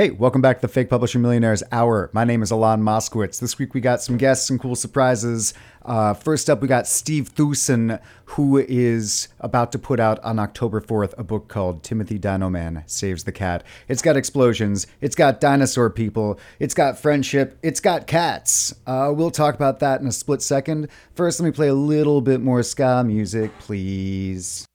Hey, welcome back to the Fake Publisher Millionaires Hour. My name is Alon Moskowitz. This week we got some guests and cool surprises. Uh, first up, we got Steve Thueson, who is about to put out on October 4th a book called Timothy Dinoman Saves the Cat. It's got explosions, it's got dinosaur people, it's got friendship, it's got cats. Uh, we'll talk about that in a split second. First, let me play a little bit more ska music, please.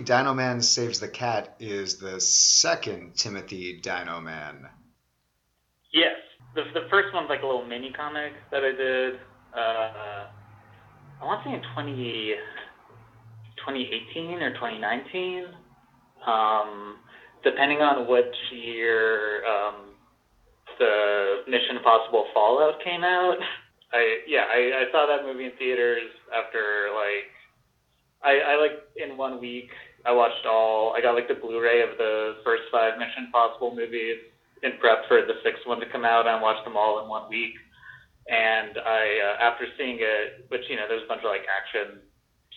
Dinoman Saves the Cat is the second Timothy Dinoman. Yes. The, the first one's like a little mini comic that I did. Uh, I want to say in 20, 2018 or 2019. Um, depending on which year um, the Mission Impossible Fallout came out. I yeah, I, I saw that movie in theaters after like I, I like in one week I watched all I got like the Blu-ray of the first five Mission Impossible movies in prep for the sixth one to come out. I watched them all in one week, and I uh, after seeing it, which you know there's a bunch of like action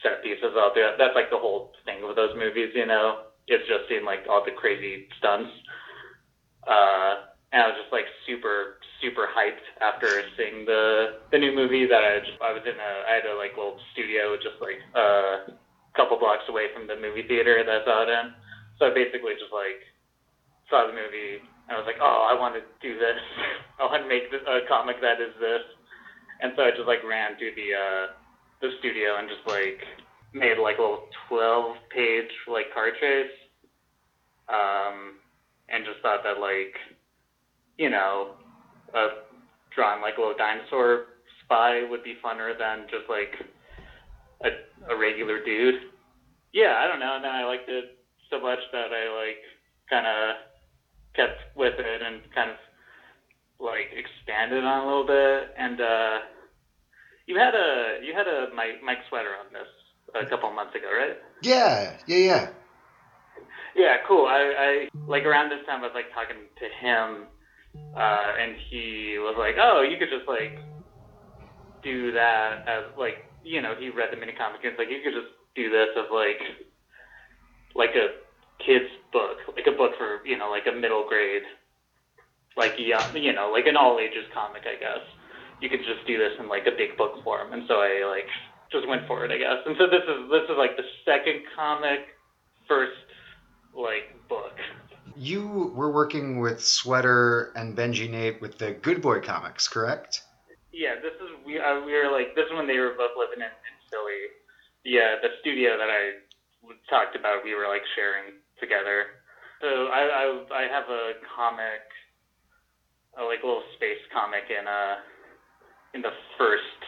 set pieces out there. That's like the whole thing with those movies, you know. It's just seeing like all the crazy stunts. Uh, and I was just like super super hyped after seeing the the new movie that I just, I was in a I had a like little studio just like uh, couple blocks away from the movie theater that I saw it in. So I basically just like saw the movie and I was like, oh, I want to do this. I want to make this, a comic that is this. And so I just like ran to the uh, the studio and just like made like a little 12 page like card chase. Um, and just thought that like, you know, uh, drawing like a little dinosaur spy would be funner than just like a, a regular dude. Yeah, I don't know. And then I liked it so much that I like kind of kept with it and kind of like expanded on a little bit. And uh, you had a you had a Mike, Mike Sweater on this a couple of months ago, right? Yeah, yeah, yeah. Yeah, cool. I, I like around this time I was like talking to him, uh, and he was like, "Oh, you could just like do that as like you know." He read the mini comic and it's like you could just do this as like like a kid's book, like a book for you know like a middle grade, like young, you know, like an all ages comic, I guess. You could just do this in like a big book form, and so I like just went for it, I guess. And so this is this is like the second comic, first like book. You were working with Sweater and Benji Nate with the Good Boy comics, correct? Yeah, this is we uh, we were like this is when they were both living in, in Philly. Yeah, the studio that I talked about, we were like sharing together. So I I, I have a comic, a like little space comic in uh in the first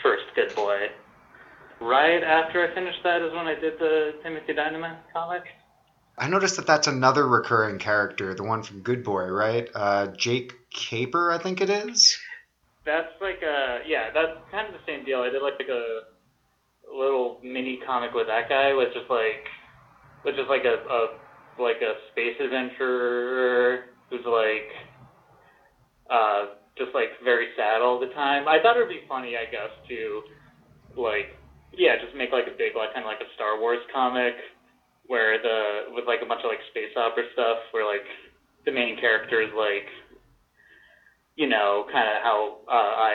first Good Boy. Right after I finished that is when I did the Timothy Dinoman comic. I noticed that that's another recurring character, the one from Good Boy, right? Uh, Jake Caper, I think it is. That's like a yeah, that's kind of the same deal. I did like, like a little mini comic with that guy, which is like which is like a, a like a space adventurer who's like uh just like very sad all the time. I thought it would be funny, I guess, to like yeah, just make like a big like kind of like a Star Wars comic where the with like a bunch of like space opera stuff where like the main character is like you know kind of how uh, I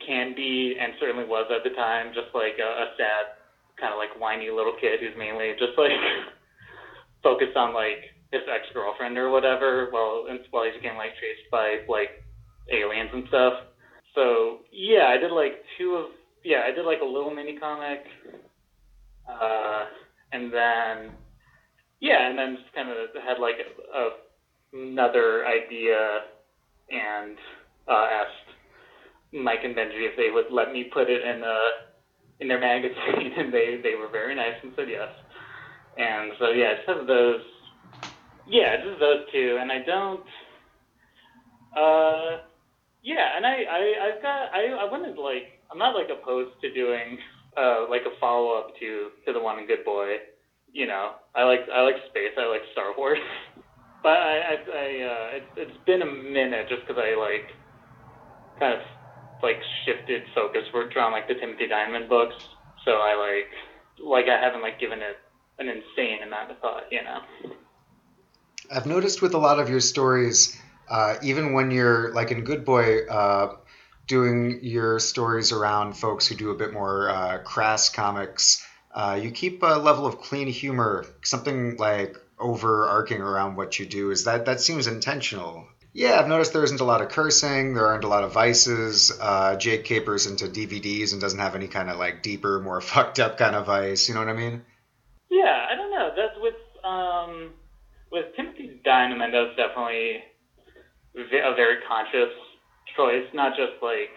can be and certainly was at the time just like a, a sad kind of like whiny little kid who's mainly just like focused on like his ex girlfriend or whatever while while he's getting like chased by like aliens and stuff. So yeah, I did like two of yeah I did like a little mini comic. Uh, and then yeah, and then just kind of had like a, a, another idea and uh, asked Mike and Benji if they would let me put it in uh in their magazine, and they they were very nice and said yes. And so yeah, just have those. Yeah, just those two, and I don't. Uh, yeah, and I I I've got I I wanted like I'm not like opposed to doing uh like a follow up to to the one in Good Boy you know, I like I like space. I like Star Wars, but I I, I uh, it, it's been a minute just because I like kind of like shifted focus. We're drawing like the Timothy Dinoman books, so I like like I haven't like given it an insane amount of thought. You know. I've noticed with a lot of your stories, uh, even when you're like in Good Boy, uh, doing your stories around folks who do a bit more uh, crass comics. Uh, you keep a level of clean humor, something like overarching around what you do. Is that that seems intentional? Yeah, I've noticed there isn't a lot of cursing. There aren't a lot of vices. Uh, Jake capers into DVDs and doesn't have any kind of like deeper, more fucked up kind of vice. You know what I mean? Yeah, I don't know. That's with um with Timothy Dinoman. That's definitely a very conscious choice, not just like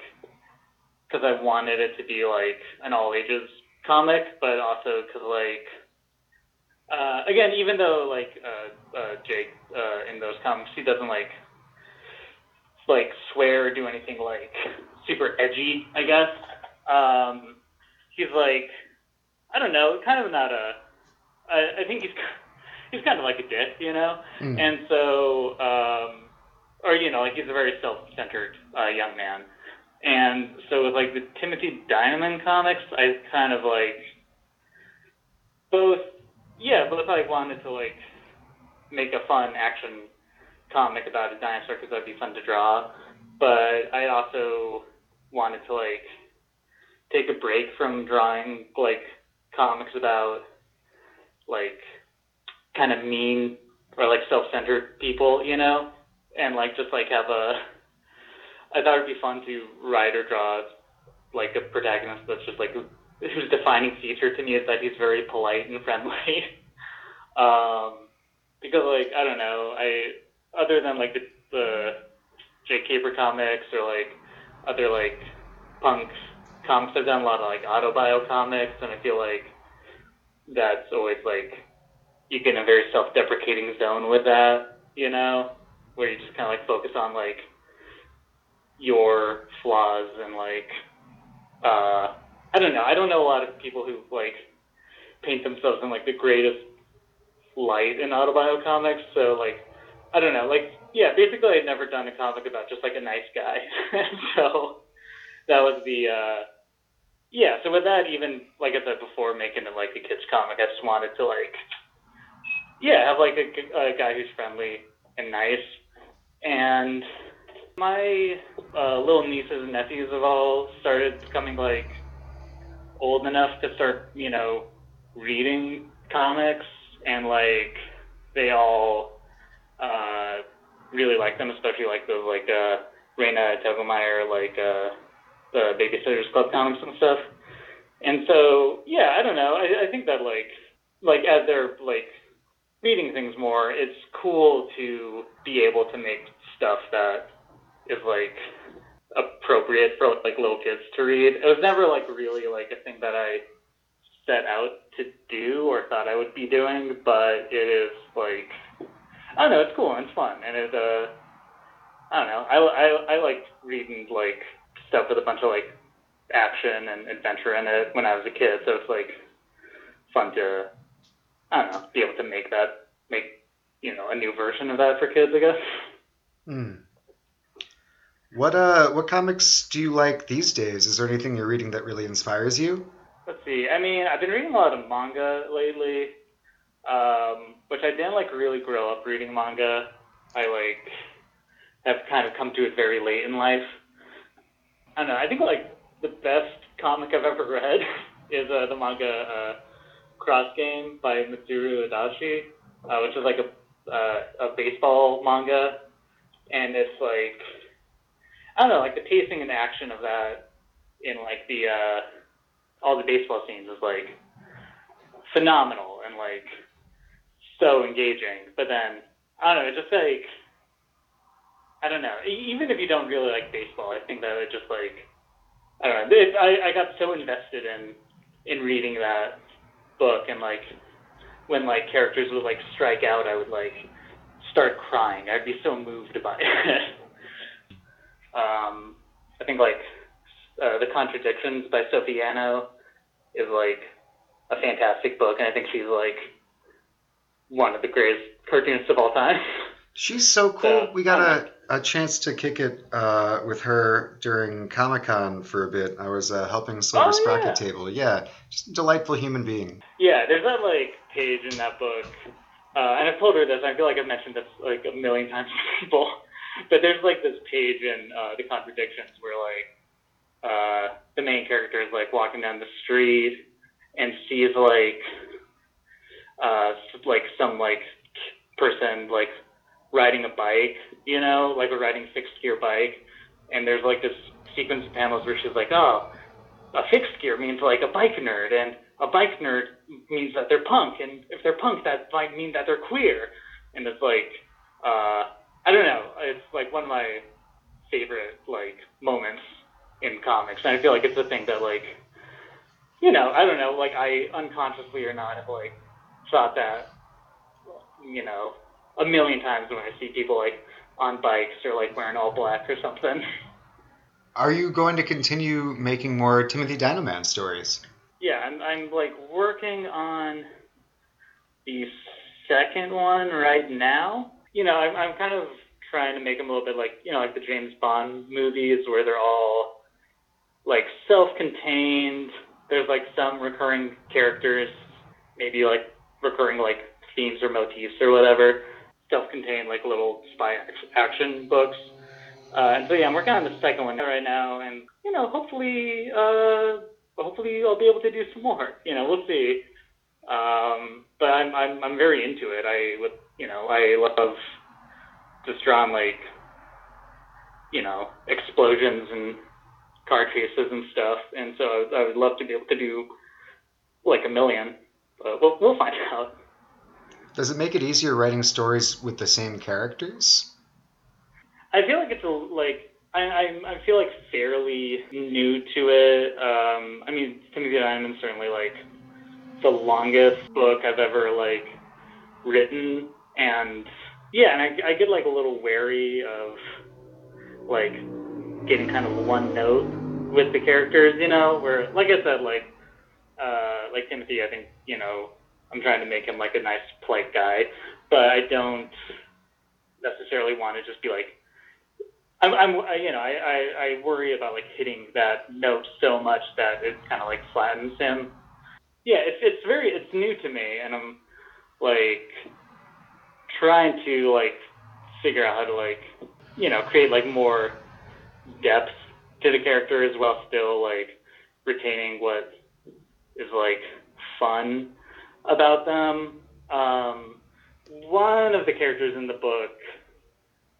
because I wanted it to be like an all ages comic, but also because like uh, again, even though like uh, uh, Jake uh, in those comics, he doesn't like like swear or do anything like super edgy, I guess. Um, he's like I don't know, kind of not a. I, I think he's he's kind of like a dick, you know, Mm. and so um, or you know, like he's a very self-centered uh, young man. And so with like the Timothy Dinoman comics, I kind of like both, yeah, both like wanted to like make a fun action comic about a dinosaur because that'd be fun to draw, but I also wanted to like take a break from drawing like comics about like kind of mean or like self-centered people, you know, and like just like have a I thought it'd be fun to write or draw like a protagonist that's just like whose defining feature to me is that he's very polite and friendly. um, because like I don't know, I other than like the, the Jake Caper comics or like other like punk comics, I've done a lot of like autobio comics, and I feel like that's always like you get in a very self-deprecating zone with that, you know, where you just kind of like focus on like your flaws and like uh I don't know. I don't know a lot of people who like paint themselves in like the greatest light in autobio comics, so like I don't know, like yeah, basically I'd never done a comic about just like a nice guy. so that was the uh yeah, so with that even like I said before making it like a kids comic, I just wanted to like yeah, have like a, a guy who's friendly and nice and my uh, little nieces and nephews have all started becoming like old enough to start, you know, reading comics, and like they all uh, really like them, especially like the like uh, Raina Telgemeier like uh, the Babysitters Club comics and stuff. And so, yeah, I don't know. I, I think that like, like as they're like reading things more, it's cool to be able to make stuff that is like appropriate for like little kids to read. It was never like really like a thing that I set out to do or thought I would be doing, but it is like I don't know, it's cool and it's fun, and it uh, I don't know, I I I like reading like stuff with a bunch of like action and adventure in it when I was a kid, so it's like fun to I don't know be able to make that make you know a new version of that for kids, I guess. Hmm. What uh what comics do you like these days? Is there anything you're reading that really inspires you? Let's see. I mean, I've been reading a lot of manga lately, um, which I didn't like really grow up reading manga. I like have kind of come to it very late in life. I don't know. I think like the best comic I've ever read is uh, the manga uh, Cross Game by Mitsuru Adachi, uh, which is like a uh, a baseball manga, and it's like I don't know, like the pacing and action of that in like the uh, all the baseball scenes is like phenomenal and like so engaging. But then I don't know, it's just like I don't know. Even if you don't really like baseball, I think that it just like I don't know. It, I I got so invested in in reading that book and like when like characters would like strike out, I would like start crying. I'd be so moved by it. um, I think like uh, the Contradictions by Sophie Yanow is like a fantastic book, and I think she's like one of the greatest cartoonists of all time. She's so cool. Yeah. We got a, a chance to kick it uh, with her during Comic Con for a bit. I was uh, helping Silver Oh, Sprocket yeah. Table. Yeah, just a delightful human being. yeah, there's that like page in that book, uh, and I've told her this. I feel like I've mentioned this like a million times to people, but there's like this page in uh, the Contradictions where like uh, the main character is like walking down the street and sees like uh, like some like person like riding a bike, you know, like a riding fixed gear bike, and there's like this sequence of panels where she's like, oh, a fixed gear means like a bike nerd, and a bike nerd means that they're punk, and if they're punk, that might mean that they're queer, and it's like, uh, I don't know, it's like one of my favorite like moments in comics, and I feel like it's a thing that like, you know, I don't know, like I unconsciously or not have like thought that, you know, a million times when I see people like on bikes or like wearing all black or something. Are you going to continue making more Timothy Dinoman stories? Yeah, I'm, I'm like working on the second one right now. You know, I'm, I'm kind of trying to make them a little bit like, you know, like the James Bond movies where they're all like self-contained. There's like some recurring characters, maybe like recurring like themes or motifs or whatever. Self-contained like little spy action books. Uh, and so yeah, I'm working on the second one right now, and you know, hopefully, uh, hopefully I'll be able to do some more. You know, we'll see. Um, but I'm I'm I'm very into it. I would you know I love just drawing like you know explosions and car chases and stuff, and so I, I would love to be able to do like a million. But we'll we'll find out. Does it make it easier writing stories with the same characters? I feel like it's a like I I, I feel like fairly new to it. Um, I mean, Timothy Dinoman's certainly like the longest book I've ever like written, and yeah, and I, I get like a little wary of like getting kind of one note with the characters, you know, where like I said, like uh, like Timothy, I think you know I'm trying to make him like a nice polite guy, but I don't necessarily want to just be like I'm, I'm I- you know, I, I, I worry about like hitting that note so much that it kind of like flattens him. Yeah, it's it's very it's new to me, and I'm like trying to like figure out how to like you know create like more depth to the characters while still like retaining what is like fun about them. Um, one of the characters in the book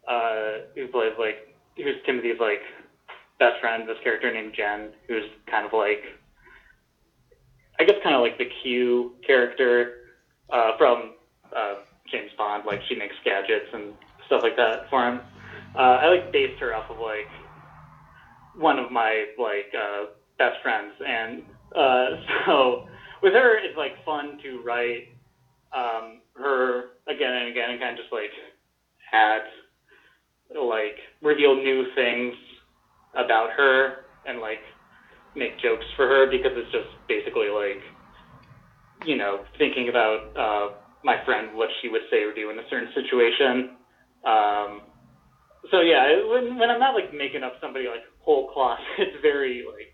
uh, who plays like who's Timothy's like best friend, this character named Jen, who's kind of like, I guess, kind of like the Q character uh, from uh, James Bond. Like she makes gadgets and stuff like that for him. Uh, I like based her off of like one of my like uh, best friends, and uh, so with her, it's like fun to write um, her again and again, and kind of just like add like reveal new things about her and like make jokes for her because it's just basically like you know thinking about uh, my friend what she would say or do in a certain situation. Um, so yeah, when when I'm not like making up somebody like whole cloth, it's very like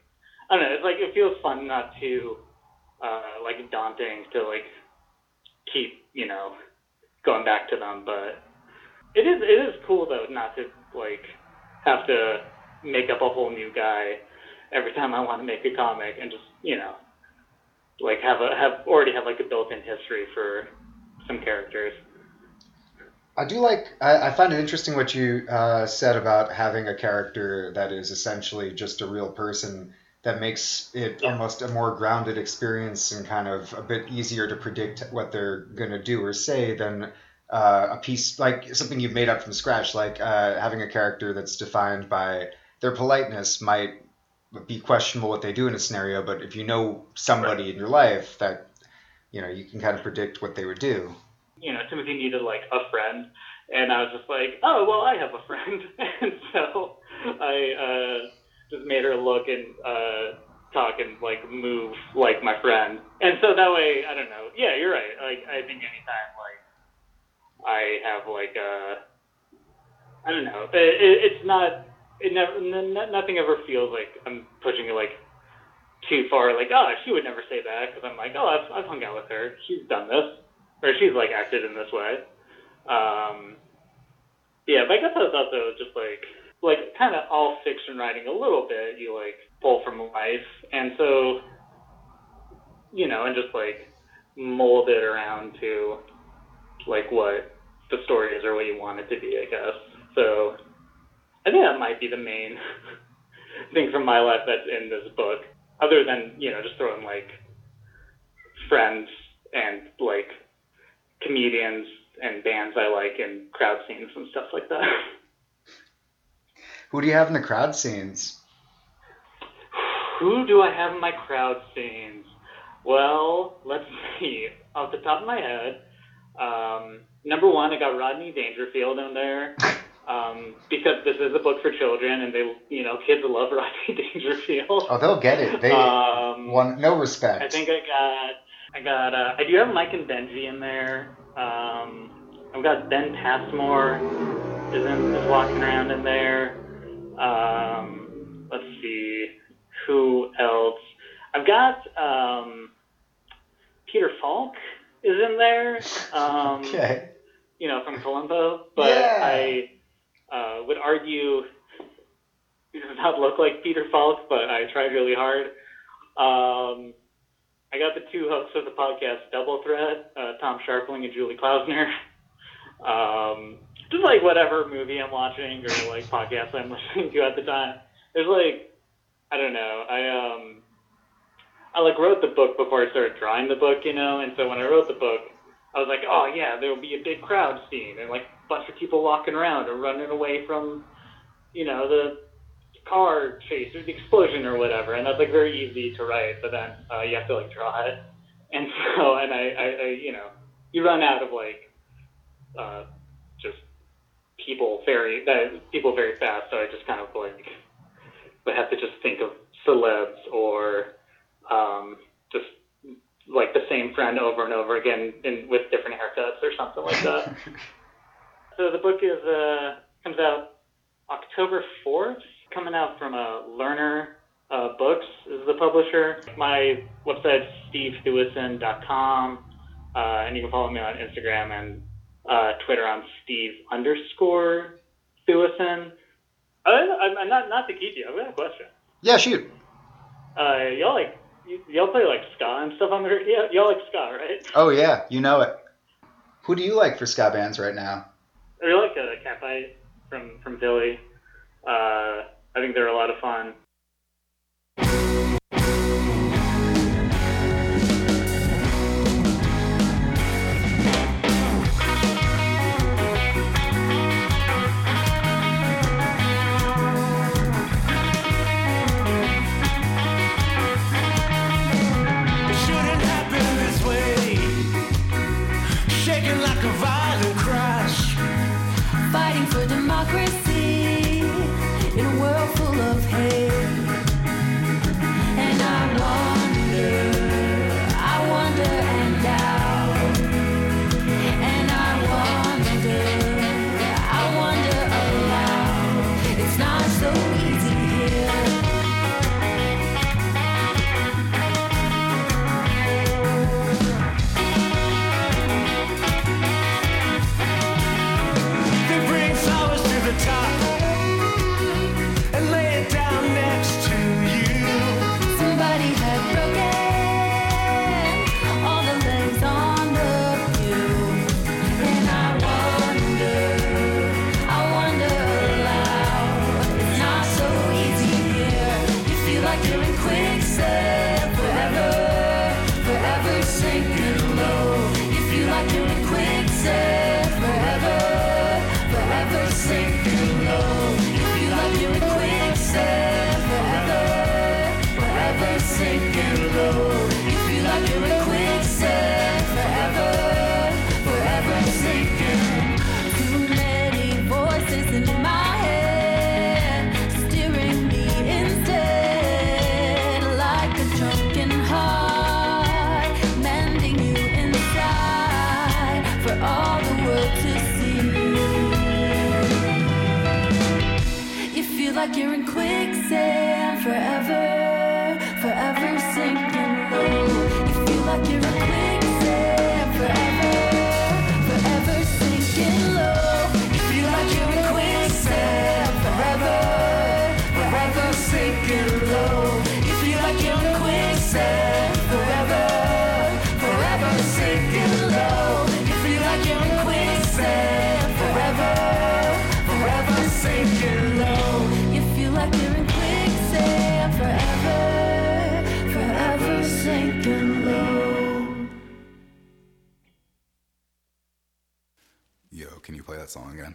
I don't know. It's like it feels fun, not too uh, like daunting to like keep you know going back to them, but it is it is cool though not to like have to make up a whole new guy every time I want to make a comic and just you know like have a have already have like a built-in history for some characters. I do like. I, I find it interesting what you uh, said about having a character that is essentially just a real person. That makes it Yeah. almost a more grounded experience and kind of a bit easier to predict what they're gonna do or say than uh, a piece like something you've made up from scratch. Like uh, having a character that's defined by their politeness might be questionable what they do in a scenario, but if you know somebody in your life that you know you can kind of predict what they would do. you know, Timothy needed like a friend, and I was just like, oh well, I have a friend, and so I uh, just made her look and uh, talk and like move like my friend, and so that way, I don't know. Yeah, you're right. Like I think anytime like I have like a, I don't know, it, it, it's not. It never, n- nothing ever feels like I'm pushing it like too far. Like, oh, she would never say that because I'm like, oh, I've, I've hung out with her. She's done this or she's like acted in this way. Um, yeah, but I guess that's also just like like kind of all fiction writing a little bit. You like pull from life, and so you know, and just like mold it around to like what the story is or what you want it to be. I guess so. I think that might be the main thing from my life that's in this book, other than you know just throwing like friends and like comedians and bands I like and crowd scenes and stuff like that. Who do you have in the crowd scenes? Who do I have in my crowd scenes? Well, let's see. Off the top of my head, um, number one, I got Rodney Dangerfield in there um, because this is a book for children, and they, you know, kids love Rodney Dangerfield. Oh, they'll get it. They um, one no respect. I think I got, I got, uh, I do have Mike and Benji in there. Um, I've got Ben Passmore is, in, is walking around in there. Um, let's see, who else? I've got um, Peter Falk is in there. Um, okay. you know, from Columbo, but Yeah. I uh, would argue he does not look like Peter Falk, but I tried really hard. Um, I got the two hosts of the podcast Double Threat, uh, Tom Scharpling and Julie Klausner. Um, just like whatever movie I'm watching or like podcast I'm listening to at the time. There's like, I don't know, I um, I like wrote the book before I started drawing the book, you know, and so when I wrote the book, I was like, oh yeah, there will be a big crowd scene and like bunch of people walking around or running away from, you know, the car chase or the explosion or whatever, and that's like very easy to write, but then uh, you have to like draw it, and so and I, I, I you know, you run out of like, uh, just people very that people very fast, so I just kind of like would have to just think of celebs or um, just like the same friend over and over again in, with different haircuts or something like that. so the book is uh, comes out October 4th, coming out from uh, Lerner uh, Books is the publisher. My website's stevethueson.com, uh, and you can follow me on Instagram and uh, Twitter on Steve underscore Thueson. Uh, I'm, I'm not not to keep you. I've got a question. Yeah, shoot. Uh, y'all like y'all play like ska and stuff on the yeah, y'all like ska, right? Oh yeah, you know it. Who do you like for ska bands right now? Really like uh, Catbite from from Philly. Uh, I think they're a lot of fun. Can you play that song again?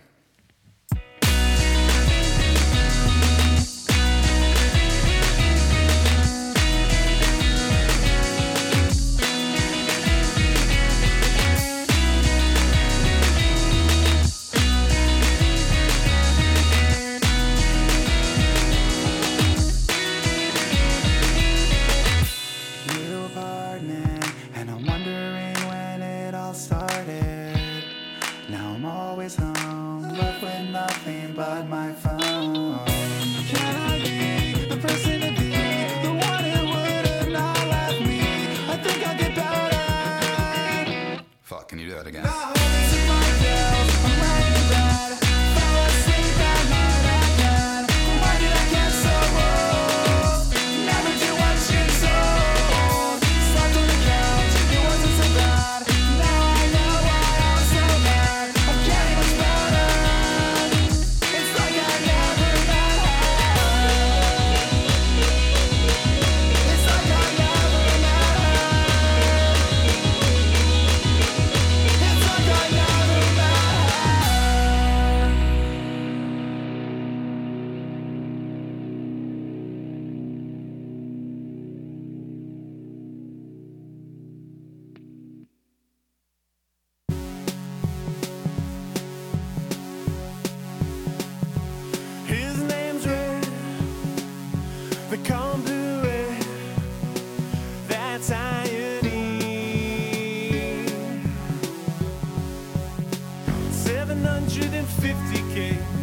750k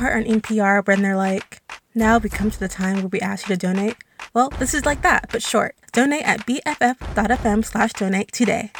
part on NPR when they're like, now we come to the time where we ask you to donate? Well, this is like that, but short. Donate at bff.fm slash donate today.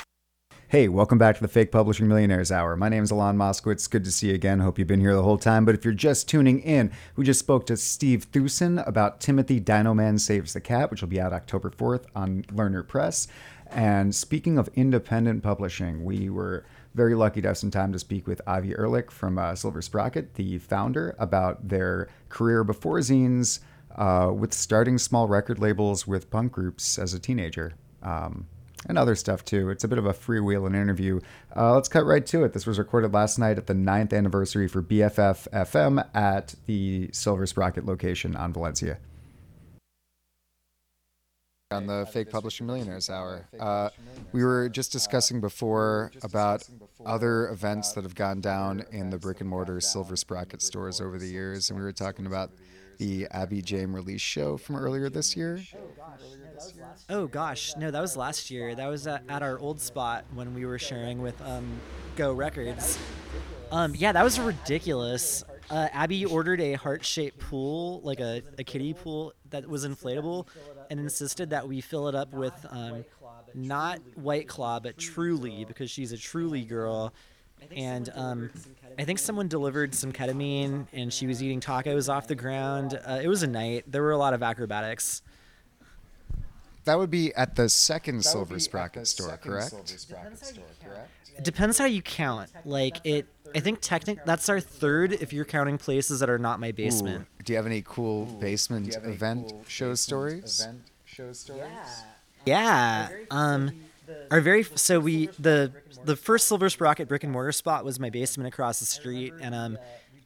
Hey, welcome back to the Fake Publishing Millionaires Hour. My name is Alon Moskowitz. Good to see you again. Hope you've been here the whole time. But if you're just tuning in, we just spoke to Steve Thueson about Timothy Dinoman Saves the Cat, which will be out October 4th on Lerner Press. And speaking of independent publishing, we were very lucky to have some time to speak with Avi Ehrlich from uh, Silver Sprocket, the founder, about their career before zines uh, with starting small record labels with punk groups as a teenager. Um, and other stuff too. It's a bit of a freewheeling interview. Uh, let's cut right to it. This was recorded last night at the ninth anniversary for BFF FM at the Silver Sprocket location on Valencia. On the Fake Publishing Millionaires Hour, uh, we were just discussing before about other events that have gone down in the brick and mortar Silver Sprocket stores over the years, and we were talking about the Abby Jame release show from earlier this year. Oh gosh, no, that was last year. That was at, at our old spot when we were sharing with um, Go Records. Um, yeah, that was ridiculous. Uh, Abby ordered a heart-shaped pool, like a, a kiddie pool that was inflatable, and insisted that we fill it up with um, not White Claw but Truly because she's a Truly girl. And um, I think someone delivered some ketamine, and she was eating tacos off the ground. Uh, it was a night. There were a lot of acrobatics. That would be at the second Silver Sprocket store, correct? It depends how you count. Like it, I think technic that's our third if you're counting places that are not my basement. Ooh, do you have any cool basement event show stories? Event show stories. Yeah. Um, our very so we the the first Silver Sprocket brick and mortar spot was my basement across the street, and um,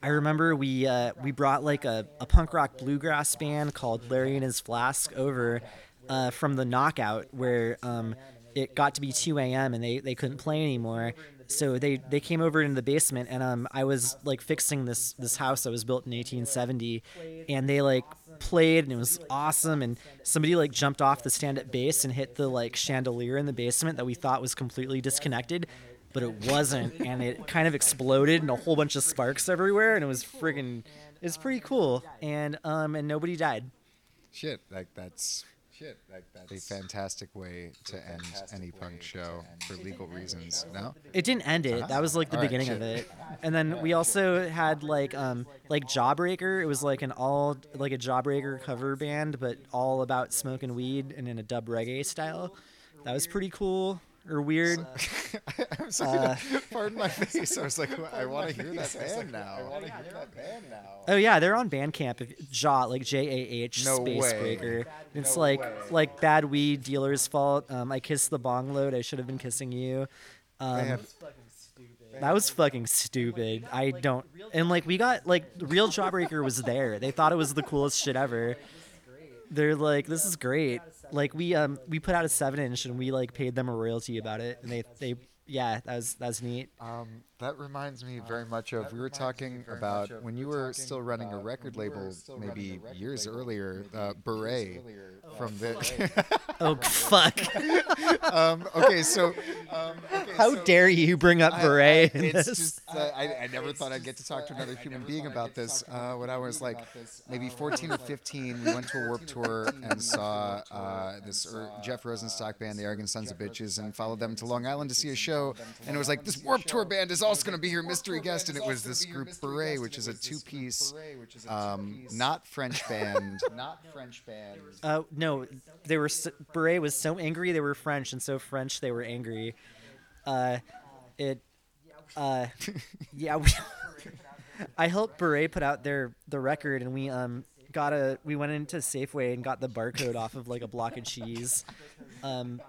I remember we uh, we brought like a, a punk rock bluegrass band called Larry and His Flask over uh, from the Knockout where um, it got to be 2 a.m. and they, they couldn't play anymore. So they, they came over into the basement and um, I was like fixing this this house that was built in 1870, and they like played and it was awesome. And somebody like jumped off the stand at bass and hit the like chandelier in the basement that we thought was completely disconnected. But it wasn't, and it kind of exploded, and a whole bunch of sparks everywhere, and it was friggin' it was pretty cool, and um, and nobody died. Shit, like that's shit, like that's a fantastic way to end any punk show for legal reasons. No, It didn't end it. That was like the All right, beginning of it. And then we also had like um like Jawbreaker. It was like an all like a Jawbreaker cover band, but all about smoking weed and in a dub reggae style. That was pretty cool or weird. I'm sorry. Uh, pardon my face. I was like, I want to hear that band now. Oh yeah, they're on Bandcamp. If, Jaw like J A H No space way. breaker. It's like like bad weed dealer's fault. Um, I kissed the bong load. I should have been kissing you. Um, that was fucking stupid. I don't. And like we got like the real Jawbreaker was there. They thought it was the coolest shit ever. They're like, this is great. Like we um we put out a seven inch and we like paid them a royalty about it, and they they yeah that was that was neat. Um, that reminds me very much of we were talking about when you were still running a record label maybe years earlier, uh, Beret from the. Oh fuck! um, okay, so. Um, okay, How so- dare you bring up Beret I, in it's this? just uh, I, I never thought I'd get to talk to another human being about this. Uh, when I was like maybe 14 or 15, we went to a Warp Tour and saw uh, this er, Jeff Rosenstock band, the Arrogant Sons of Bitches, and followed them to Long Island to see a show. And it was like this Warp Tour band is also going to be your mystery guest, and it was this group Beret, which is a two-piece, um, not French band, not French band. Uh, no, they were so, Beret was so angry they were French, and so French they were angry. Uh, it, uh, yeah. We, I helped Beret put out their the record, and we um got a we went into Safeway and got the barcode off of like a block of cheese, um,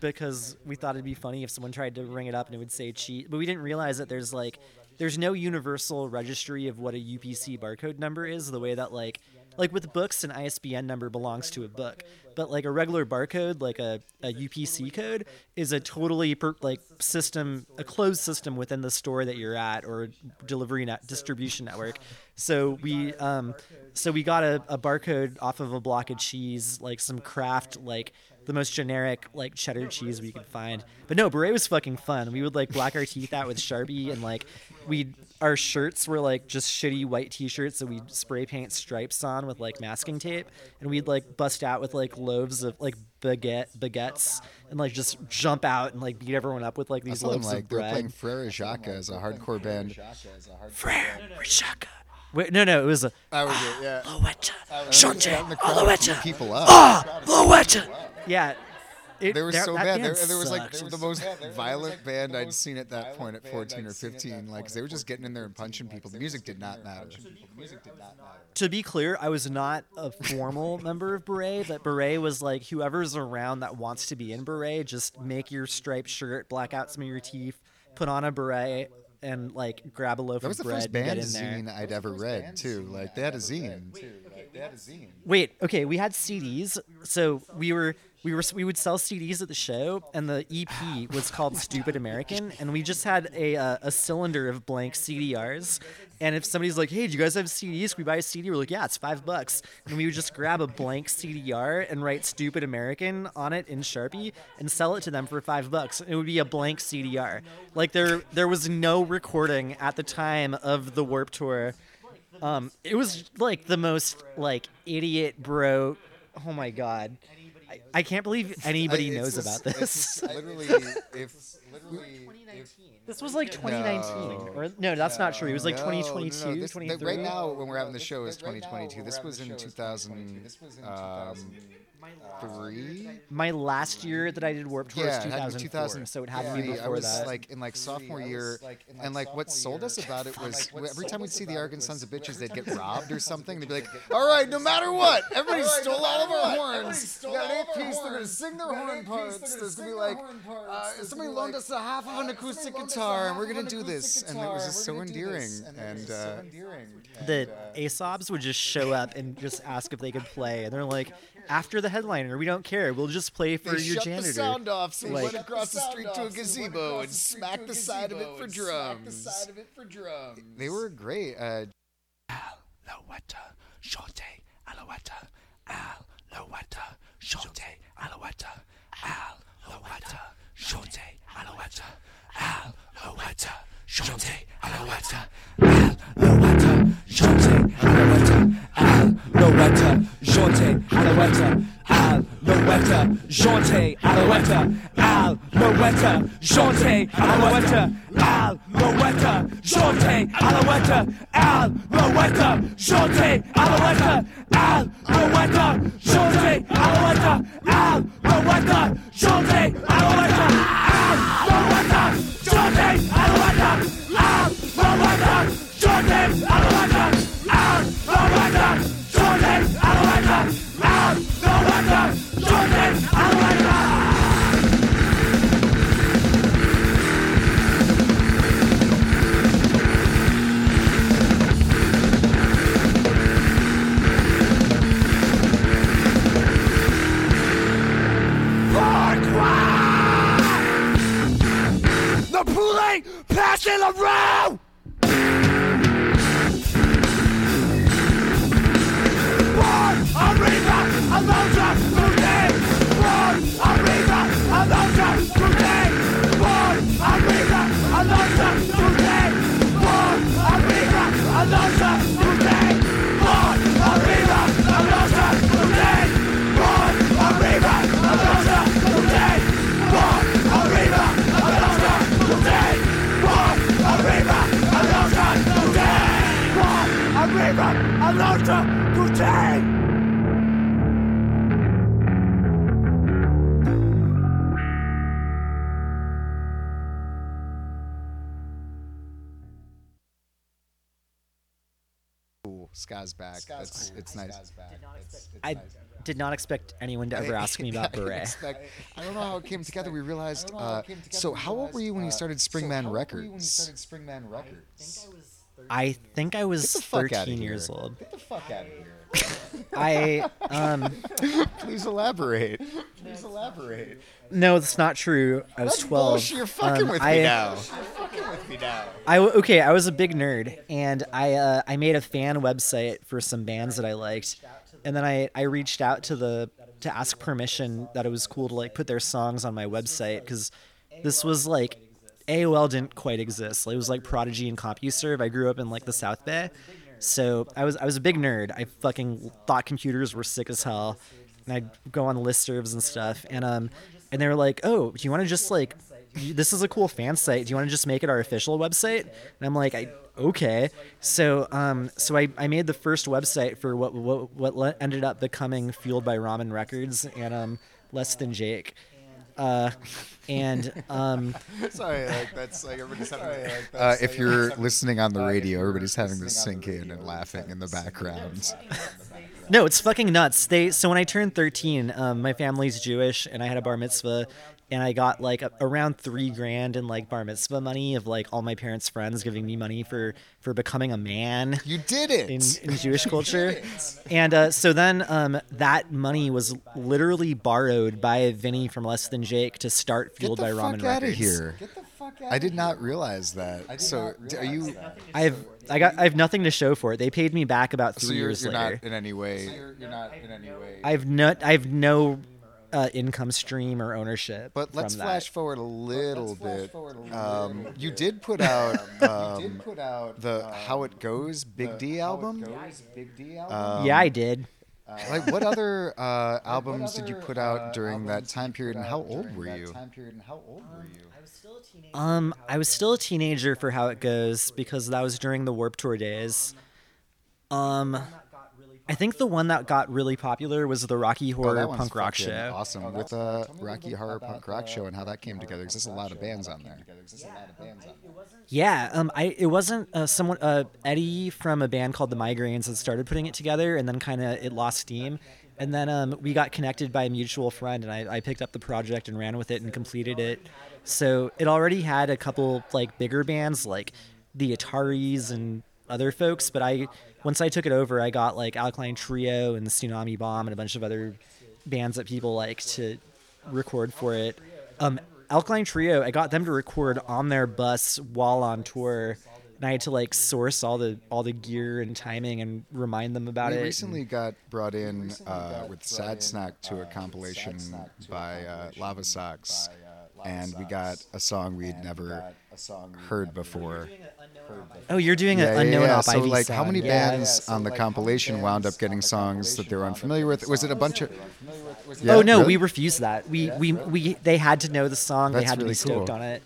because we thought it'd be funny if someone tried to ring it up and it would say cheat, but we didn't realize that there's like there's no universal registry of what a UPC barcode number is the way that like like with books an ISBN number belongs to a book but like a regular barcode like a, a UPC code is a totally per, like system a closed system within the store that you're at or delivery net distribution network. So we um so we got a, a barcode off of a block of cheese like some craft like the most generic like cheddar cheese we could find. But no, beret was fucking fun. We would like black our teeth out with Sharpie and like we our shirts were like just shitty white t-shirts that we'd spray paint stripes on with like masking tape and we'd like bust out with like loaves of like baguette baguettes and like just jump out and like beat everyone up with like these them loaves like of bread. playing Frere Jacques as a hardcore band. Frere Jacques. Wait, no, no, it was a That was it. Yeah. Loetta, I was Shante, out in the crowd Loetta, beat people up. ah, Loetta. Yeah, it, They were that- so that bad. There, band there was like sucked. the most violent band I'd seen at that point at 14 or 15. Like they were just getting in there and punching people. The music did not matter. To be clear, I was not a formal member of Beret, but Beret was like whoever's around that wants to be in Beret, just make your striped shirt, black out some of your teeth, put on a beret, and like grab a loaf of bread. That was of the bread first and get band in there. zine I'd ever read too. Like they had a zine. Wait, okay, we had CDs, so we were we were we would sell CDs at the show, and the EP was called Stupid American, and we just had a uh, a cylinder of blank CDRs, and if somebody's like, "Hey, do you guys have CDs? Can we buy a CD?" We're like, "Yeah, it's five bucks," and we would just grab a blank CDR and write "Stupid American" on it in Sharpie and sell it to them for five bucks. It would be a blank CDR. Like there there was no recording at the time of the Warp Tour. Um, it was like the most like idiot bro. Oh my god, I, I can't believe anybody I- knows it's about this. literally, if literally, if This was like 2019, or no, that's not true. It was like No, 2022, no, no, this- 23. Right now, when we're having the show, is 2022. This was in 2000. Um, three. My last year that I did Warp Tour Yeah, was it 2004, 2000. so it had to three. be I was that. like in like sophomore year, and like what sold us about it was every time we'd see the Arrogant Sons of Bitches, they'd get robbed or something. They'd be like, "All right, no matter what, everybody stole all of our horns. We got an eight piece. They're gonna sing their horn parts. There's gonna be like, uh, somebody loaned us a half of an acoustic guitar, and we're gonna do this." And it was just so endearing. And uh, the Aesop's would just show up and just ask if they could play, and they're like, after the headliner, we don't care. We'll just play for they your shut janitor. the sound off, so we Like- went across the street to a gazebo and smacked the side of it for drums. They were great. Uh, Alouette, Chante, Alouette, Al, Alouette, Chante, Alouette, Al, Alouette, Chante, Alouette, Al, Alouette, Chante, Alouette, Al, Alouette, Chante, Alouette, Al, Alouette, Chante, Alouette, Al, Alouette, Chante, Alouette, Al, Alouette, Chante, Alouette, Al, Alouette, Chante, Alouette, Al, Alouette, Chante, Alouette, Al, Alouette, Chante, Alouette, Al, Alouette, Chante, Alouette, Al, Alouette, One day, did not expect anyone to ever ask me about I Beret. expect- I don't know how it came together. We realized. Uh, so how old were you when you started Springman Records? Springman Records. I think I was Get the fuck outta 13 years old. Get the fuck out of here. I um Please elaborate. Please elaborate. no, that's not true. I was That's 12. bullshit. You're fucking Um, with I, me now. You're fucking with me now. I w- okay, I was a big nerd, and I uh, I made a fan website for some bands that I liked, and then I I reached out to the to ask permission that it was cool to like put their songs on my website because this was like AOL didn't quite exist. It was like Prodigy and CompuServe. I grew up in like the South Bay, so I was I was a big nerd. I fucking thought computers were sick as hell, and I'd go on listservs and stuff. And um, and they were like, "Oh, do you want to just like, this is a cool fan site. Do you want to just make it our official website?" And I'm like, "I okay." So um, so I, I made the first website for what what what le- ended up becoming Fueled by Ramen Records and um, Less Than Jake. Uh, and um, Sorry, like that's like everybody's having. uh, if you're listening on the radio, everybody's having this sink in and laughing in the background. No, it's fucking nuts. They so when I turned 13, um, my family's Jewish, and I had a bar mitzvah, and I got like a, around three grand in like bar mitzvah money of like all my parents' friends giving me money for for becoming a man. You did it in, in Jewish culture, and uh, so then um, that money was literally borrowed by Vinny from Less Than Jake to start fueled by Ramen Russia. Get Fueled the by fuck out of Records. here! I did not realize that. So, d- are you? I've I got I have nothing to show for it. They paid me back about three So you're, years you're later. not in any way. So You're not in any way. I've no I've no uh, income stream or ownership. But let's from that. flash forward a little bit. Um, you did put out um, the How It Goes Big D album. Um, yeah, I did. Like, what other uh, albums did you put out during that time period, and how old were you? Um, I was still a teenager for how it goes because that was during the Warp Tour days. Um, I think the one that got really popular was the Rocky Oh, Horror that one's Punk Rock Show. Awesome with uh, Rocky Horror Punk Rock Show and how that came together. Because there's a lot of bands on there. Yeah, um, I it wasn't uh, someone uh, Eddie from a band called the Migraines that started putting it together, and then kind of it lost steam, and then um, we got connected by a mutual friend, and I, I picked up the project and ran with it and completed it. So it already had a couple like bigger bands like the Ataris and other folks, but I once I took it over, I got like Alkaline Trio and the Tsunami Bomb and a bunch of other bands that people like to record for it. Um, Alkaline Trio, I got them to record on their bus while on tour, and I had to like source all the all the gear and timing and remind them about it. we it. recently got brought in uh, with Sad Snack to a compilation by uh, Lava Socks, and we got a song we'd never heard before. Oh, you're doing yeah, an yeah, unknown yeah. off So, Ivy like, how song, many yeah. bands on the compilation wound up getting songs that they were unfamiliar with? Was it a bunch of? oh no, really? we refused that. We we we they had to know the song. they That's had to really be stoked cool. on it.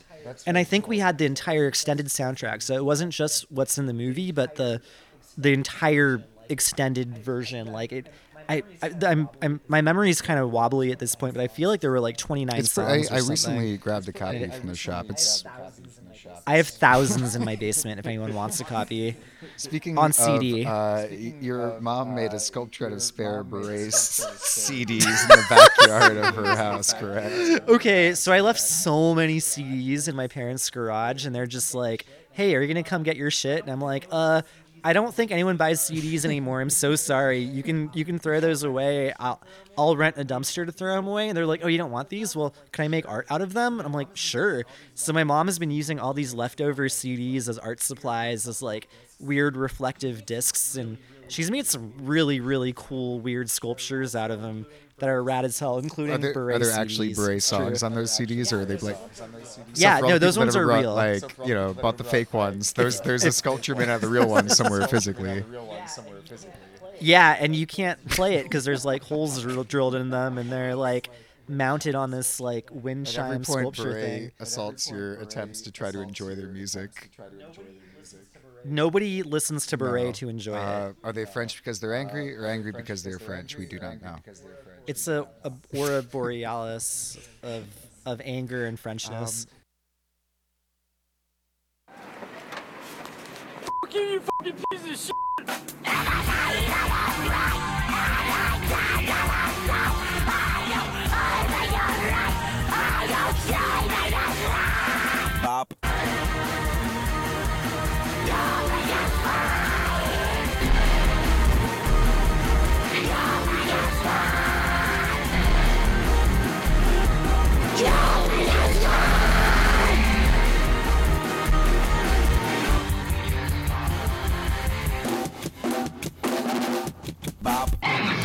And I think we had the entire extended soundtrack. So it wasn't just what's in the movie, but the the entire extended version. Like it, I, I I'm, I'm my memory is kind of wobbly at this point, but I feel like there were like 29 It's for, I, I recently grabbed a copy from the shop. It's I have thousands in my basement. If anyone wants a copy, Speaking on of, CD. uh, your mom made a sculpture out of spare berets CDs in the backyard of her house, correct? okay, so I left so many CDs in my parents' garage, and they're just like, "Hey, are you gonna come get your shit?" And I'm like, "Uh, I don't think anyone buys CDs anymore. I'm so sorry. You can you can throw those away. I'll I'll rent a dumpster to throw them away." And they're like, "Oh, you don't want these? Well, can I make art out of them?" And I'm like, "Sure." So my mom has been using all these leftover CDs as art supplies, as like weird reflective discs, and she's made some really really cool weird sculptures out of them that are rad as hell, including Are there, beret are there actually beret songs True. on those CDs, or are they like? Yeah, So no, those ones are brought, real. Like you know, bought the fake ones. There's there's a sculpture made out of the real ones somewhere physically. Yeah, and you can't play it because there's like holes drilled in them, and they're like mounted on this like wind At every chime point, sculpture Beret thing. assaults your attempts to try to enjoy their music. Nobody listens to Beret No. to enjoy Uh, it. Are they French because they're angry, or angry because they're French? We do not know. It's a, a aura borealis of of anger and Frenchness. Um, Fuck you, you fucking piece of shit! Bop. Bop.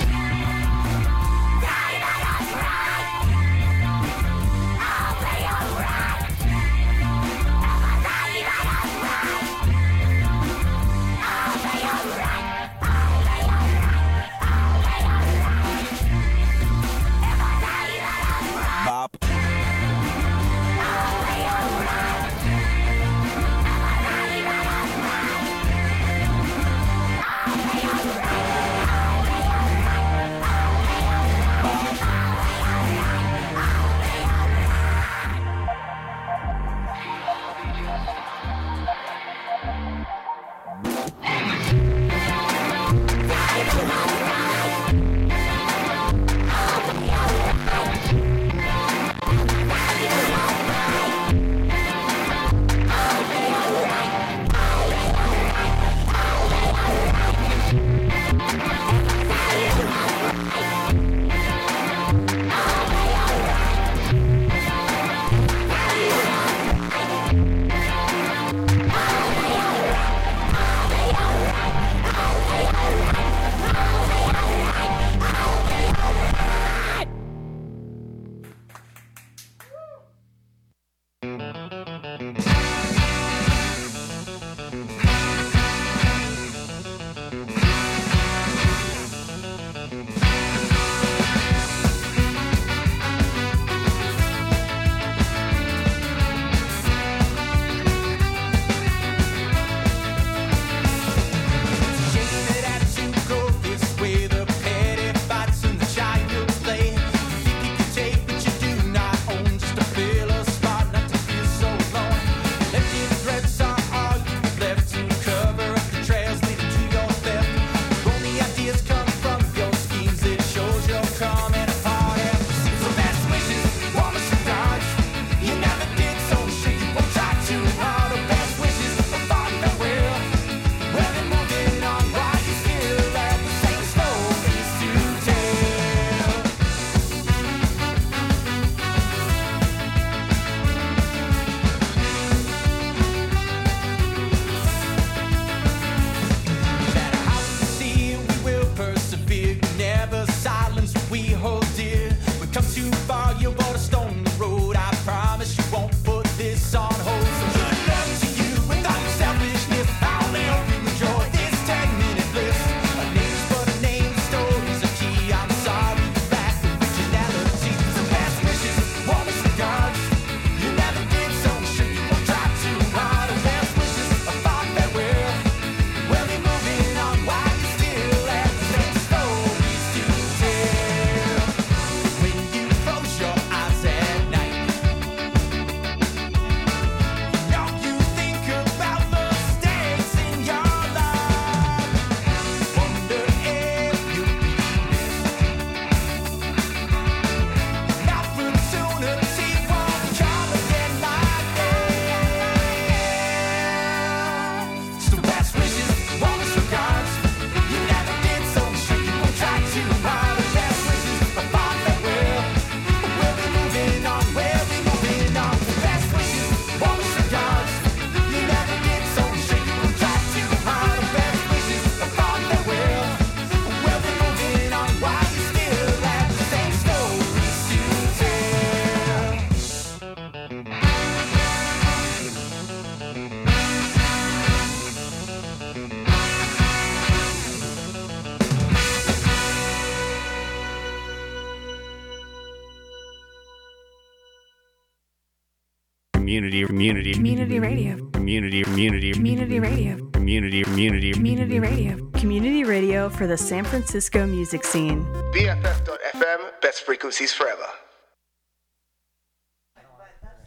Community community Community radio. community community Community radio. community community Community radio. Community radio for the San Francisco music scene. BFF.FM, best frequencies forever.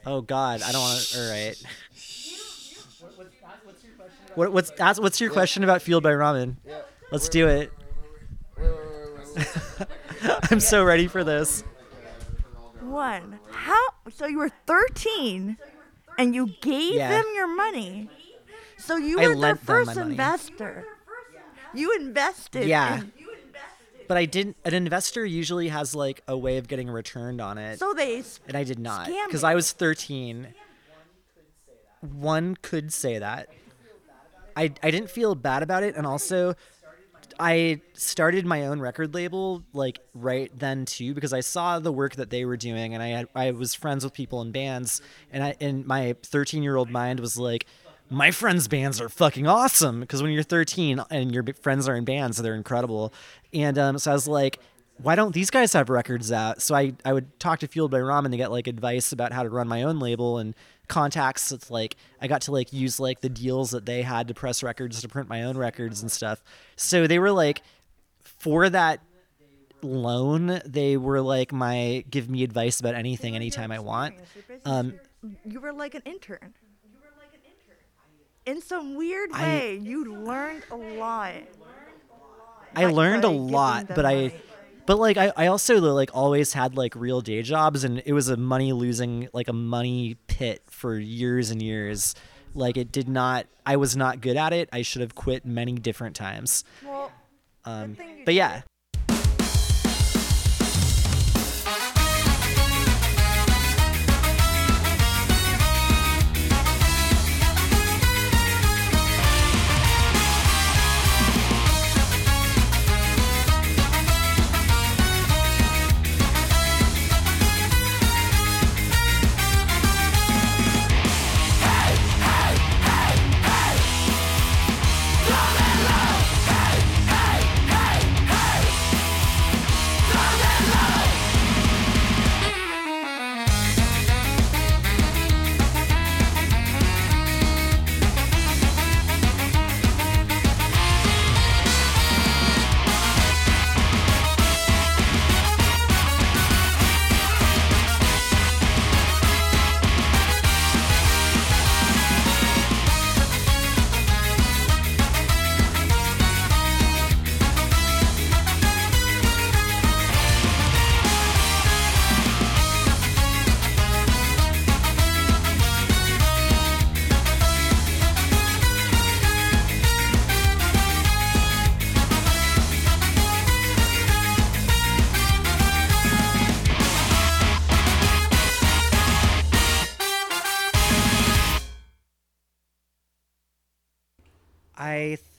Oh God, I don't want to. All right. What, what's ask, what's your question about Fueled by Ramen? Let's do it. I'm so ready for this. One. How? So you were 13, and you gave Yeah. them your money. So you I were their lent them my first investor. You invested. Yeah. in- But I didn't. An investor usually has like a way of getting returned on it. So they and I did not because. I was 13. One could say that. I I didn't feel bad about it, and also I started my own record label like right then too because I saw the work that they were doing, and I had I was friends with people in bands, and I and my 13 year old mind was like. My friends' bands are fucking awesome because when you're 13 and your friends are in bands, they're incredible. And um, so I was like, why don't these guys have records out? So I, I would talk to Fueled by Ramen to get like advice about how to run my own label and contacts. It's like I got to like use like the deals that they had to press records to print my own records and stuff. So they were like for that loan, they were like my give me advice about anything anytime I want. Um, You were like an intern. In some weird I- way, you learned a lot. I learned a lot, but I. but like I, I also like always had like real day jobs, and it was a money losing like a money pit for years and years. Like it did not. I was not good at it. I should have quit many different times. Well, Um, but yeah.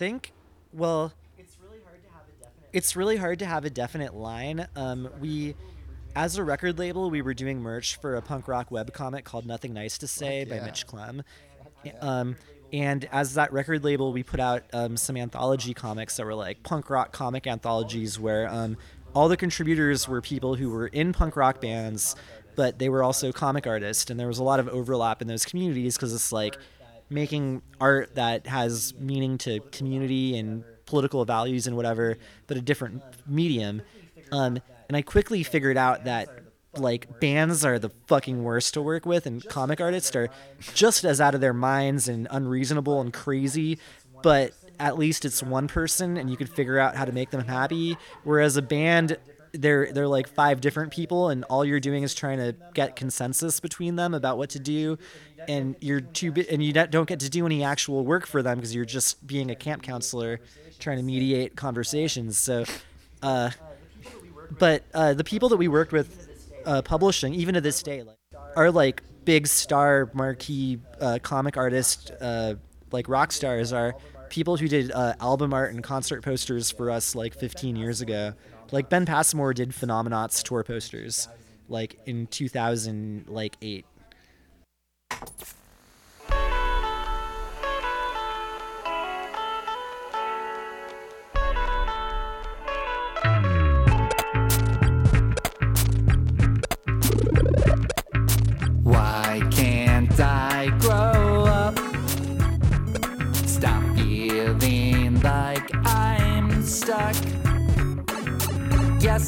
Think, well, it's really hard to have a definite. It's really hard to have a definite line. Um, we, as a record label, we were doing merch for a punk rock webcomic called Nothing Nice to Say by yeah. Mitch Clem. Um, and as that record label, we put out um, some anthology comics that were like punk rock comic anthologies where um, all the contributors were people who were in punk rock bands, but they were also comic artists. And there was a lot of overlap in those communities because it's like making art that has meaning to community and political values and whatever, but a different medium. Um, and I quickly figured out that like bands are the fucking worst to work with, and comic artists are just as out of their minds and unreasonable and crazy. But at least it's one person, and you can figure out how to make them happy. Whereas a band, they're they're like five different people, and all you're doing is trying to get consensus between them about what to do, and you're too bi- and you don't get to do any actual work for them because you're just being a camp counselor trying to mediate conversations. So, uh, but uh, the people that we worked with uh, publishing, even to this day, like, are like big star marquee uh, comic artists, uh, like rock stars, are people who did uh, album art and concert posters for us like 15 years ago. Like Ben Passmore did Phenomenauts tour posters like in 2000 like 8.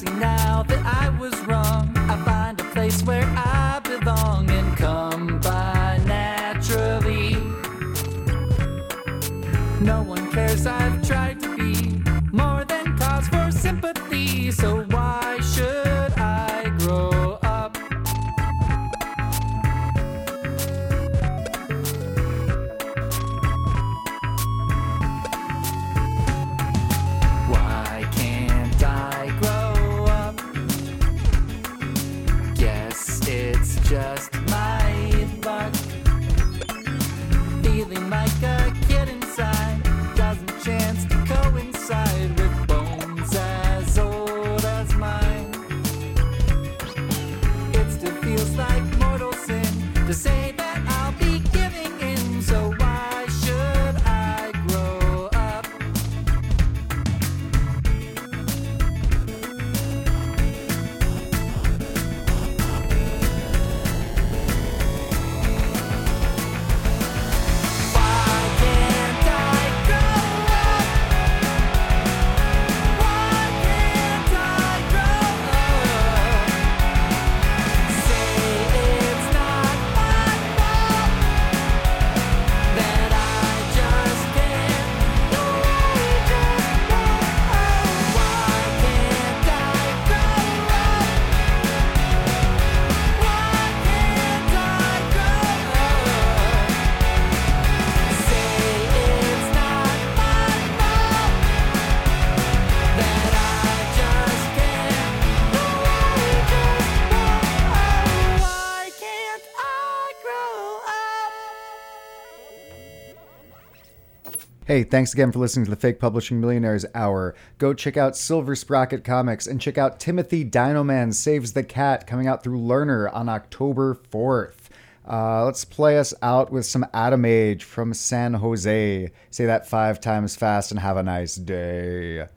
Now that I was wrong. Hey, thanks again for listening to the Fake Publishing Millionaires Hour. Go check out Silver Sprocket Comics and check out Timothy Dinoman Saves the Cat coming out through Lerner on October 4th. Uh, let's play us out with some Atom Age from San Jose. Say that five times fast and have a nice day.